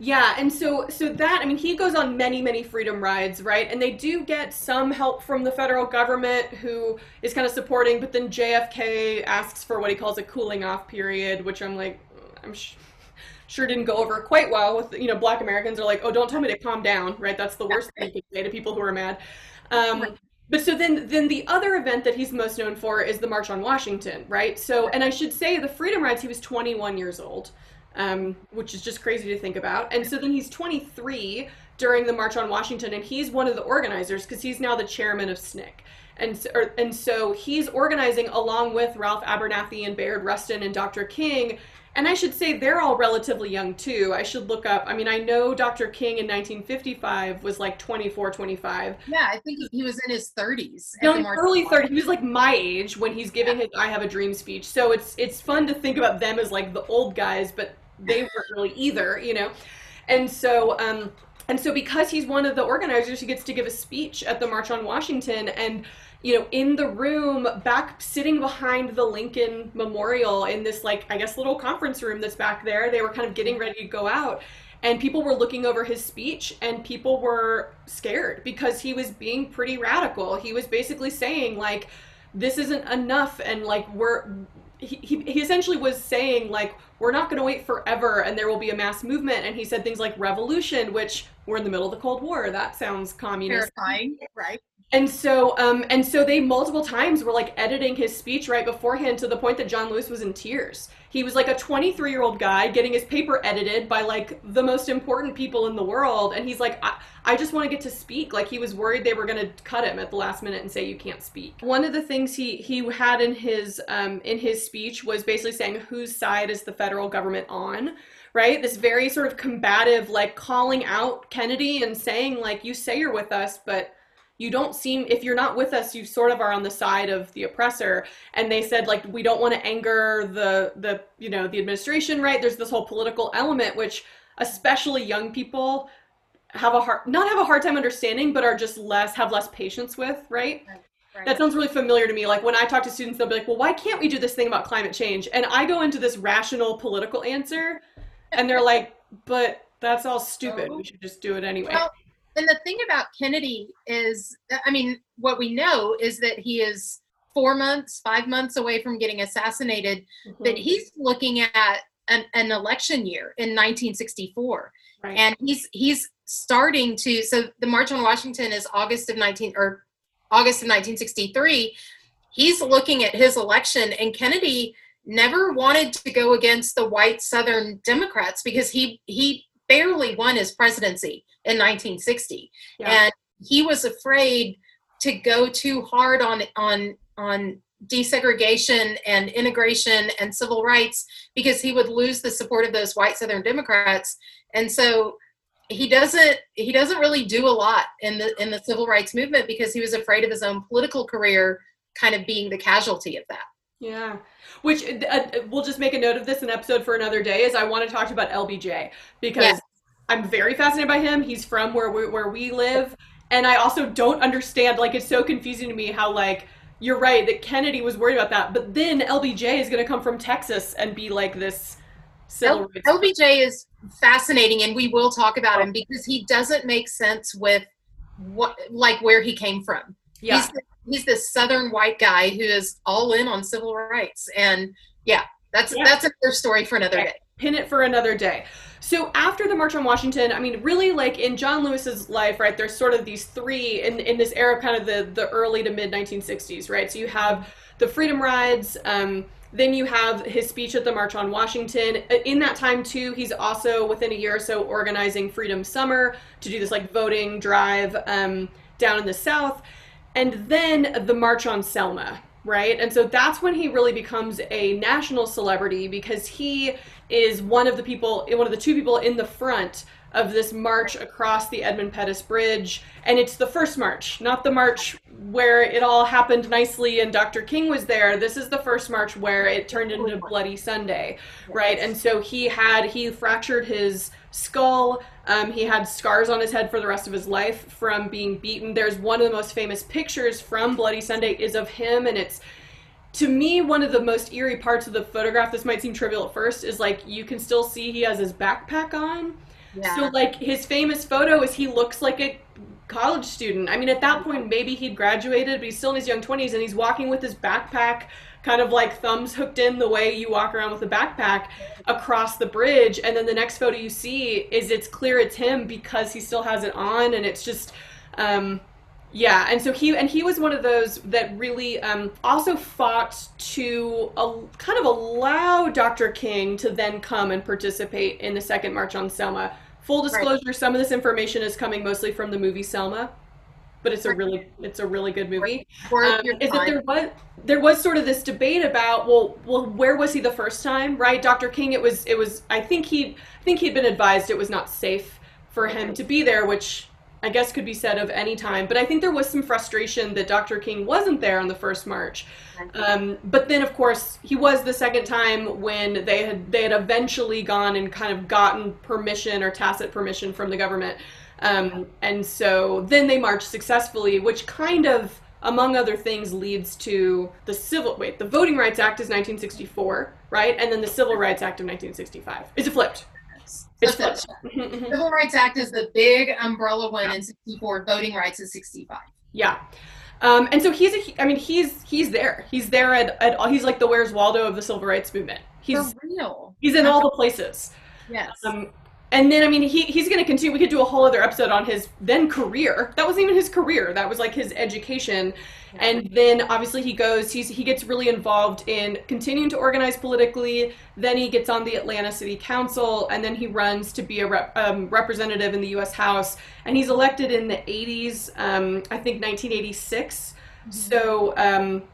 yeah, and so so that I mean he goes on many many freedom rides, right? And they do get some help from the federal government who is kind of supporting, but then JFK asks for what he calls a cooling off period, which I'm like mm, I'm sh- sure didn't go over quite well with you know black Americans are like, "Oh, don't tell me to calm down," right? That's the worst thing you can say to people who are mad. Um, but so then then the other event that he's most known for is the March on Washington, right? So and I should say the Freedom Rides he was 21 years old um, which is just crazy to think about. And so then he's 23 during the March on Washington, and he's one of the organizers because he's now the chairman of SNCC. And so, or, and so he's organizing along with Ralph Abernathy and Bayard Rustin and Dr. King. And I should say they're all relatively young too. I should look up. I mean, I know Dr. King in 1955 was like 24, 25. Yeah, I think he was in his 30s. No, early 30s. He was like my age when he's giving yeah. his "I Have a Dream" speech. So it's it's fun to think about them as like the old guys, but they weren't really either, you know. And so, um, and so because he's one of the organizers, he gets to give a speech at the March on Washington, and you know, in the room back sitting behind the Lincoln Memorial in this like I guess little conference room that's back there, they were kind of getting ready to go out. And people were looking over his speech and people were scared because he was being pretty radical. He was basically saying like this isn't enough and like we're he, he, he essentially was saying like we're not going to wait forever and there will be a mass movement and he said things like revolution which we're in the middle of the cold war that sounds communist Terrifying, right? And so um and so they multiple times were like editing his speech right beforehand to the point that john lewis was in tears. He was like a 23 year old guy getting his paper edited by like the most important people in the world and he's like i, I just want to get to speak. Like he was worried they were going to cut him at the last minute and say you can't speak. One of the things he he had in his um in his speech was basically saying whose side is the federal government on? Right? This very sort of combative like calling out kennedy and saying like you say you're with us but you don't seem if you're not with us you sort of are on the side of the oppressor. And they said like we don't want to anger the the you know the administration right? There's this whole political element which especially young people have a hard not have a hard time understanding but are just less have less patience with right? Right. that sounds really familiar to me. Like when i talk to students they'll be like well why can't we do this thing about climate change? And i go into this rational political answer and they're like but that's all stupid. We oh. should just do it anyway. Well, and the thing about Kennedy is, I mean, what we know is that he is four months, five months away from getting assassinated, but Mhm. he's looking at an, an election year in 1964. Right. and he's he's starting to so the march on washington is august of 19 or august of 1963 he's looking at his election and kennedy never wanted to go against the white southern democrats because he he barely won his presidency in 1960 Yeah. and he was afraid to go too hard on on on desegregation and integration and civil rights because he would lose the support of those white southern democrats. And so he doesn't he doesn't really do a lot in the in the civil rights movement because he was afraid of his own political career kind of being the casualty of that Yeah, which uh, we'll just make a note of this an episode for another day. Is I want to talk about LBJ because Yes. I'm very fascinated by him. He's from where we, where we live, and I also don't understand. Like it's so confusing to me how like you're right that Kennedy was worried about that, but then LBJ is going to come from Texas and be like this L- lbj is fascinating and we will talk about him because he doesn't make sense with what like where he came from yeah, he's he's this southern white guy who is all in on civil rights and yeah that's Yeah. that's another story for another day pin it for another day. So after the March on Washington, I mean, really, like in John Lewis's life, right? There's sort of these three in in this era, kind of the the early to mid 1960s, right? So you have the Freedom Rides. Um, then you have his speech at the March on Washington. Uh, In that time, too, he's also within a year or so organizing Freedom Summer to do this like voting drive um, down in the South. And then the March on Selma, right? And so that's when he really becomes a national celebrity because he is one of the people, one of the two people in the front of this march across the Edmund Pettus Bridge. And it's the first march, not the march where it all happened nicely and Dr. King was there. This is the first march where it turned into Bloody Sunday, right? And so he had, he fractured his skull. Um, he had scars on his head for the rest of his life from being beaten. There's one of the most famous pictures from Bloody Sunday is of him, and it's to me one of the most eerie parts of the photograph. This might seem trivial at first, is like you can still see he has his backpack on. yeah So like his famous photo is he looks like a college student. I mean, at that point maybe he'd graduated, but he's still in his young 20s and he's walking with his backpack kind of like thumbs hooked in the way you walk around with a backpack across the bridge and then the next photo you see is it's clear it's him because he still has it on and it's just um yeah, and so he and he was one of those that really um, also fought to uh, kind of allow Dr. King to then come and participate in the second March on Selma. Full disclosure: some of this information is coming mostly from the movie Selma, but it's a really it's a really good movie. Um, is that there was there was sort of this debate about well well where was he the first time right Dr. King it was it was I think he I think he'd been advised it was not safe for him to be there which I guess could be said of any time but I think there was some frustration that Dr. King wasn't there on the first march um, but then of course he was the second time when they had they had eventually gone and kind of gotten permission or tacit permission from the government um, and so then they march successfully which kind of among other things leads to the civil wait the voting rights act is 1964 right and then the civil rights act of 1965 is it flipped it's flipped. Civil Rights Act is the big umbrella one in 64. Voting rights is 65. Yeah. Um, and so he's a, I mean, he's he's there. He's there at, at all. He's like the Where's Waldo of the civil rights movement. He's For real. he's in all the places. Yes. Um, and then I mean, he he's going to continue. We could do a whole other episode on his then career. That wasn't even his career. That was like his education. And then obviously he goes. He's he gets really involved in continuing to organize politically. Then he gets on the Atlanta City Council, and then he runs to be a rep, um, representative in the U.S. House. And he's elected in the 80s. Um, I think 1986. So, um,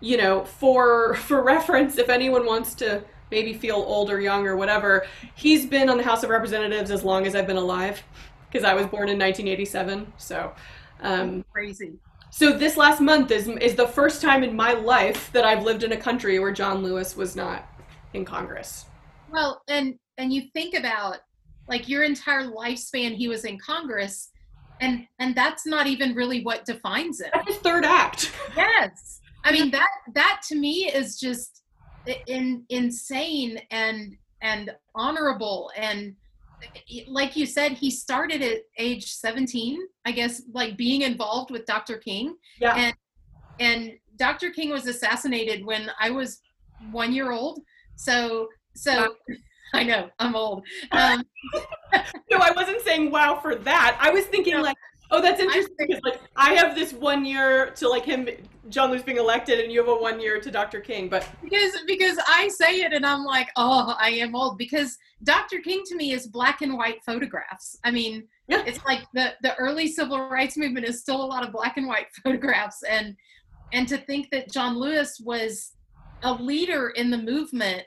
you know, for for reference, if anyone wants to maybe feel old or young or whatever, he's been on the House of Representatives as long as I've been alive, because I was born in 1987. So, um, Crazy. so this last month is is the first time in my life that I've lived in a country where John Lewis was not in Congress. Well, and and you think about like your entire lifespan he was in Congress and and that's not even really what defines him. That's his third act. Yes. I mean that that to me is just in, insane and and honorable and like you said he started at age 17 I guess like being involved with Dr. King Yeah. and and Dr. King was assassinated when I was 1 year old so so I know I'm old um, No, I wasn't saying wow for that. I was thinking No. like, oh, that's interesting because like I have this one year to like him, John Lewis being elected, and you have a one year to Dr. King. But because because I say it and I'm like, oh, I am old because Dr. King to me is black and white photographs. I mean, Yeah. it's like the the early civil rights movement is still a lot of black and white photographs and and to think that John Lewis was a leader in the movement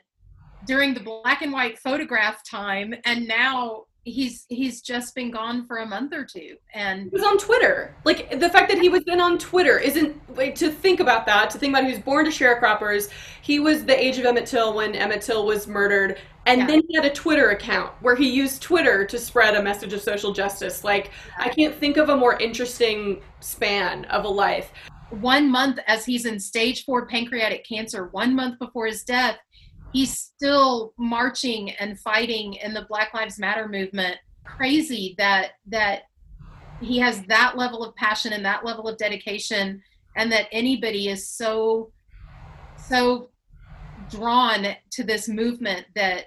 during the black and white photograph time and now he's he's just been gone for a month or two and he was on Twitter. Like the fact that he was then on Twitter isn't like, to think about that. To think about he was born to sharecroppers. He was the age of Emmett Till when Emmett Till was murdered. And Yeah. then he had a Twitter account where he used Twitter to spread a message of social justice. Like, I can't think of a more interesting span of a life. one month as he's in stage four pancreatic cancer, one month before his death, he's still marching and fighting in the Black Lives Matter movement. Crazy that that he has that level of passion and that level of dedication, and that anybody is so so drawn to this movement that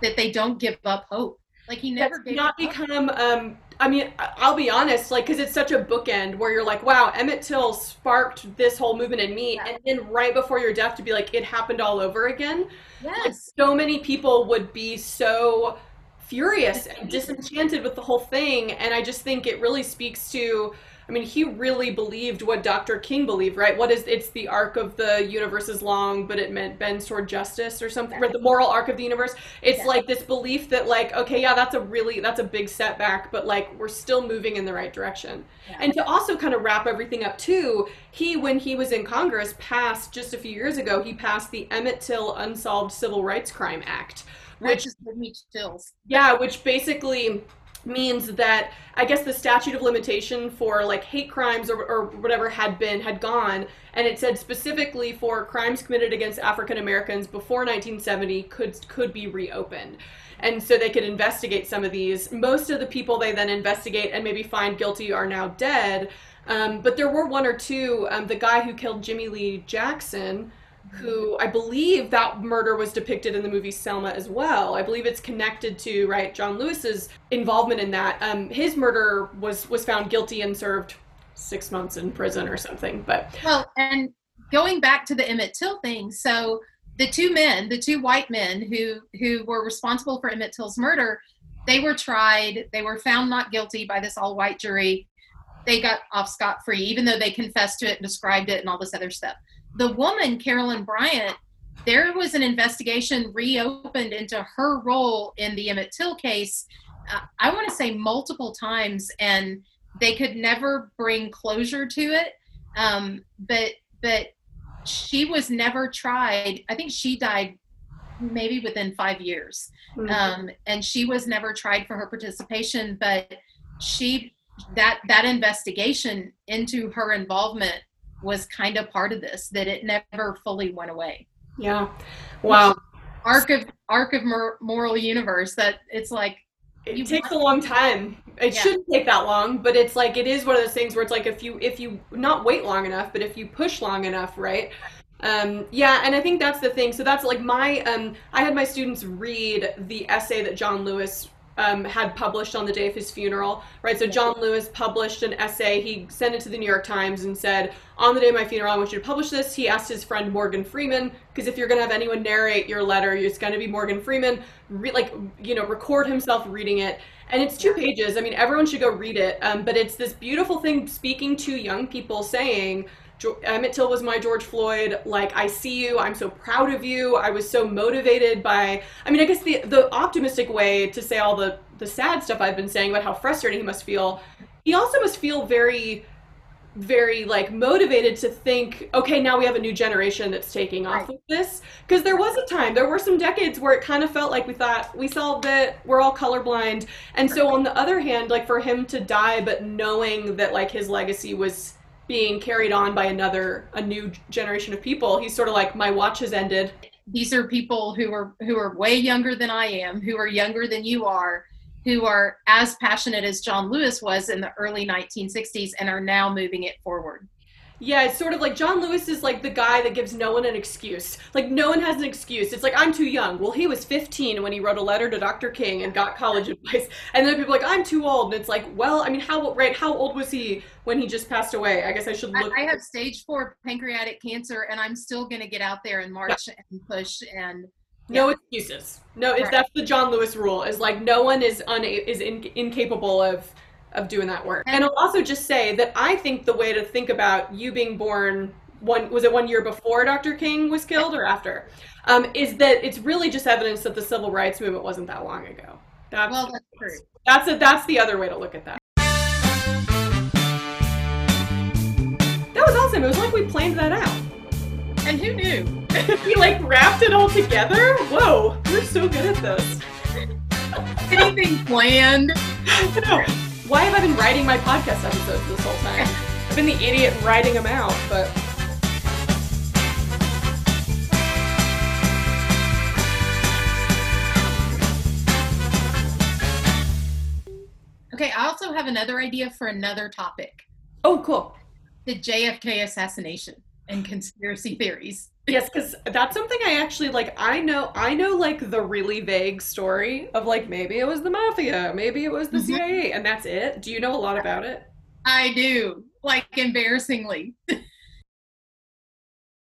that they don't give up hope. Like he never not become um i mean i'll be honest like because it's such a bookend where you're like wow emmett till sparked this whole movement in me Yeah. and then right before your death to be like it happened all over again Yes. like so many people would be so furious and disenchanted with the whole thing and i just think it really speaks to i mean he really believed what dr king believed right what is it's the arc of the universe is long but it meant bends toward justice or something or the moral arc of the universe it's Yeah. like this belief that like okay yeah that's a really that's a big setback but like we're still moving in the right direction Yeah. and to also kind of wrap everything up too he when he was in congress passed just a few years ago he passed the emmett till unsolved civil rights crime act which gave me chills. yeah, which basically means that I guess the statute of limitation for like hate crimes or, or whatever had been had gone, and it said specifically for crimes committed against African Americans before 1970 could could be reopened. And so they could investigate some of these. Most of the people they then investigate and maybe find guilty are now dead. Um, but there were one or two. Um, the guy who killed Jimmy Lee Jackson, who I believe that murder was depicted in the movie Selma as well. I believe it's connected to right John Lewis's involvement in that. Um, his murder was was found guilty and served six months in prison or something. But Well, and going back to the Emmett Till thing, so the two men, the two white men who who were responsible for Emmett Till's murder, they were tried. They were found not guilty by this all-white jury. They got off scot-free, even though they confessed to it and described it and all this other stuff. The woman, Carolyn Bryant, there was an investigation reopened into her role in the Emmett Till case. Uh, I want to say multiple times, and they could never bring closure to it. Um, but but she was never tried. I think she died maybe within five years, um, and she was never tried for her participation. But she that that investigation into her involvement was kind of part of this. That it never fully went away. yeah, wow. Arc of arc of moral universe. That it's like it takes a long time. It Yeah. shouldn't take that long, but it's like it is one of those things where it's like if you if you not wait long enough, but if you push long enough, right? Um, yeah, and I think that's the thing. So that's like my um, I had my students read the essay that John Lewis um, had published on the day of his funeral, right? So John Lewis published an essay. He sent it to the New York Times and said, "On the day of my funeral, I want you to publish this." He asked his friend Morgan Freeman, because if you're going to have anyone narrate your letter, it's going to be Morgan Freeman. Re- like, you know, record himself reading it, and it's two pages. I mean, everyone should go read it. Um, but it's this beautiful thing speaking to young people, saying. Jo- Emmett Till was my George Floyd. Like, I see you. I'm so proud of you. I was so motivated by. I mean, I guess the the optimistic way to say all the the sad stuff I've been saying about how frustrating he must feel. He also must feel very, very like motivated to think, okay, now we have a new generation that's taking off Right. with this. Because there was a time, there were some decades where it kind of felt like we thought we solved it. We're all colorblind. And so on the other hand, like for him to die, but knowing that like his legacy was being carried on by another a new generation of people he's sort of like my watch has ended these are people who are who are way younger than I am, who are younger than you are, who are as passionate as John Lewis was in the early 1960s and are now moving it forward. Yeah it's sort of like john lewis is like the guy that gives no one an excuse. Like no one has an excuse. It's like i'm too young. Well he was 15 when he wrote a letter to dr king and got college advice. And then people are like i'm too old. And it's like well i mean how right how old was he when he just passed away? I guess i should look I have stage four pancreatic cancer, and I'm still going to get out there and march and push. And no excuses. No it's Right. that's the john lewis rule is like no one is una- is in- incapable of of doing that work. And i'll also just say that i think the way to think about you being born one was it one year before dr king was killed or after? Um, is that it's really just evidence that the civil rights movement wasn't that long ago. That's well, that's true. that's it that's the other way to look at that. That was awesome. It was like we planned that out. And who knew? we like wrapped it all together? Whoa. We're so good at this. Anything planned? Know. Why have I been writing my podcast episodes this whole time? I've been the idiot writing them out, but Okay, I also have another idea for another topic: oh, cool. the JFK assassination and conspiracy theories. Yes, because that's something I actually like. I know, I know, like the really vague story of like maybe it was the mafia, maybe it was the Mhm. CIA, and that's it. Do you know a lot about it? I do, like embarrassingly.